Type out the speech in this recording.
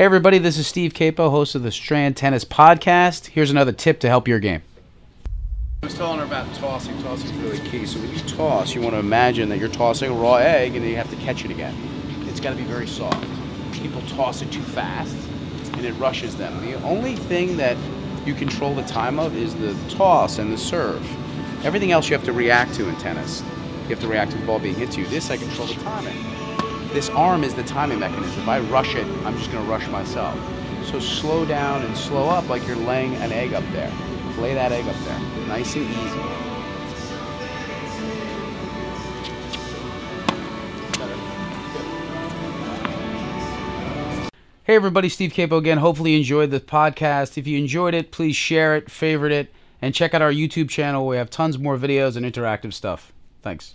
Hey, everybody, this is Steve Capo, host of the Strand Tennis Podcast. Here's another tip to help your game. I was telling her about tossing. Tossing is really key. So when you toss, you want to imagine that you're tossing a raw egg and then you have to catch it again. It's got to be very soft. People toss it too fast and it rushes them. The only thing that you control the time of is the toss and the serve. Everything else you have to react to in tennis. You have to react to the ball being hit to you. This I control the timing. This arm is the timing mechanism. If I rush it, I'm just going to rush myself. So slow down and slow up like you're laying an egg up there. Lay that egg up there. Nice and easy. Hey everybody, Steve Capo again. Hopefully you enjoyed the podcast. If you enjoyed it, please share it, favorite it, and check out our YouTube channel. We have tons more videos and interactive stuff. Thanks.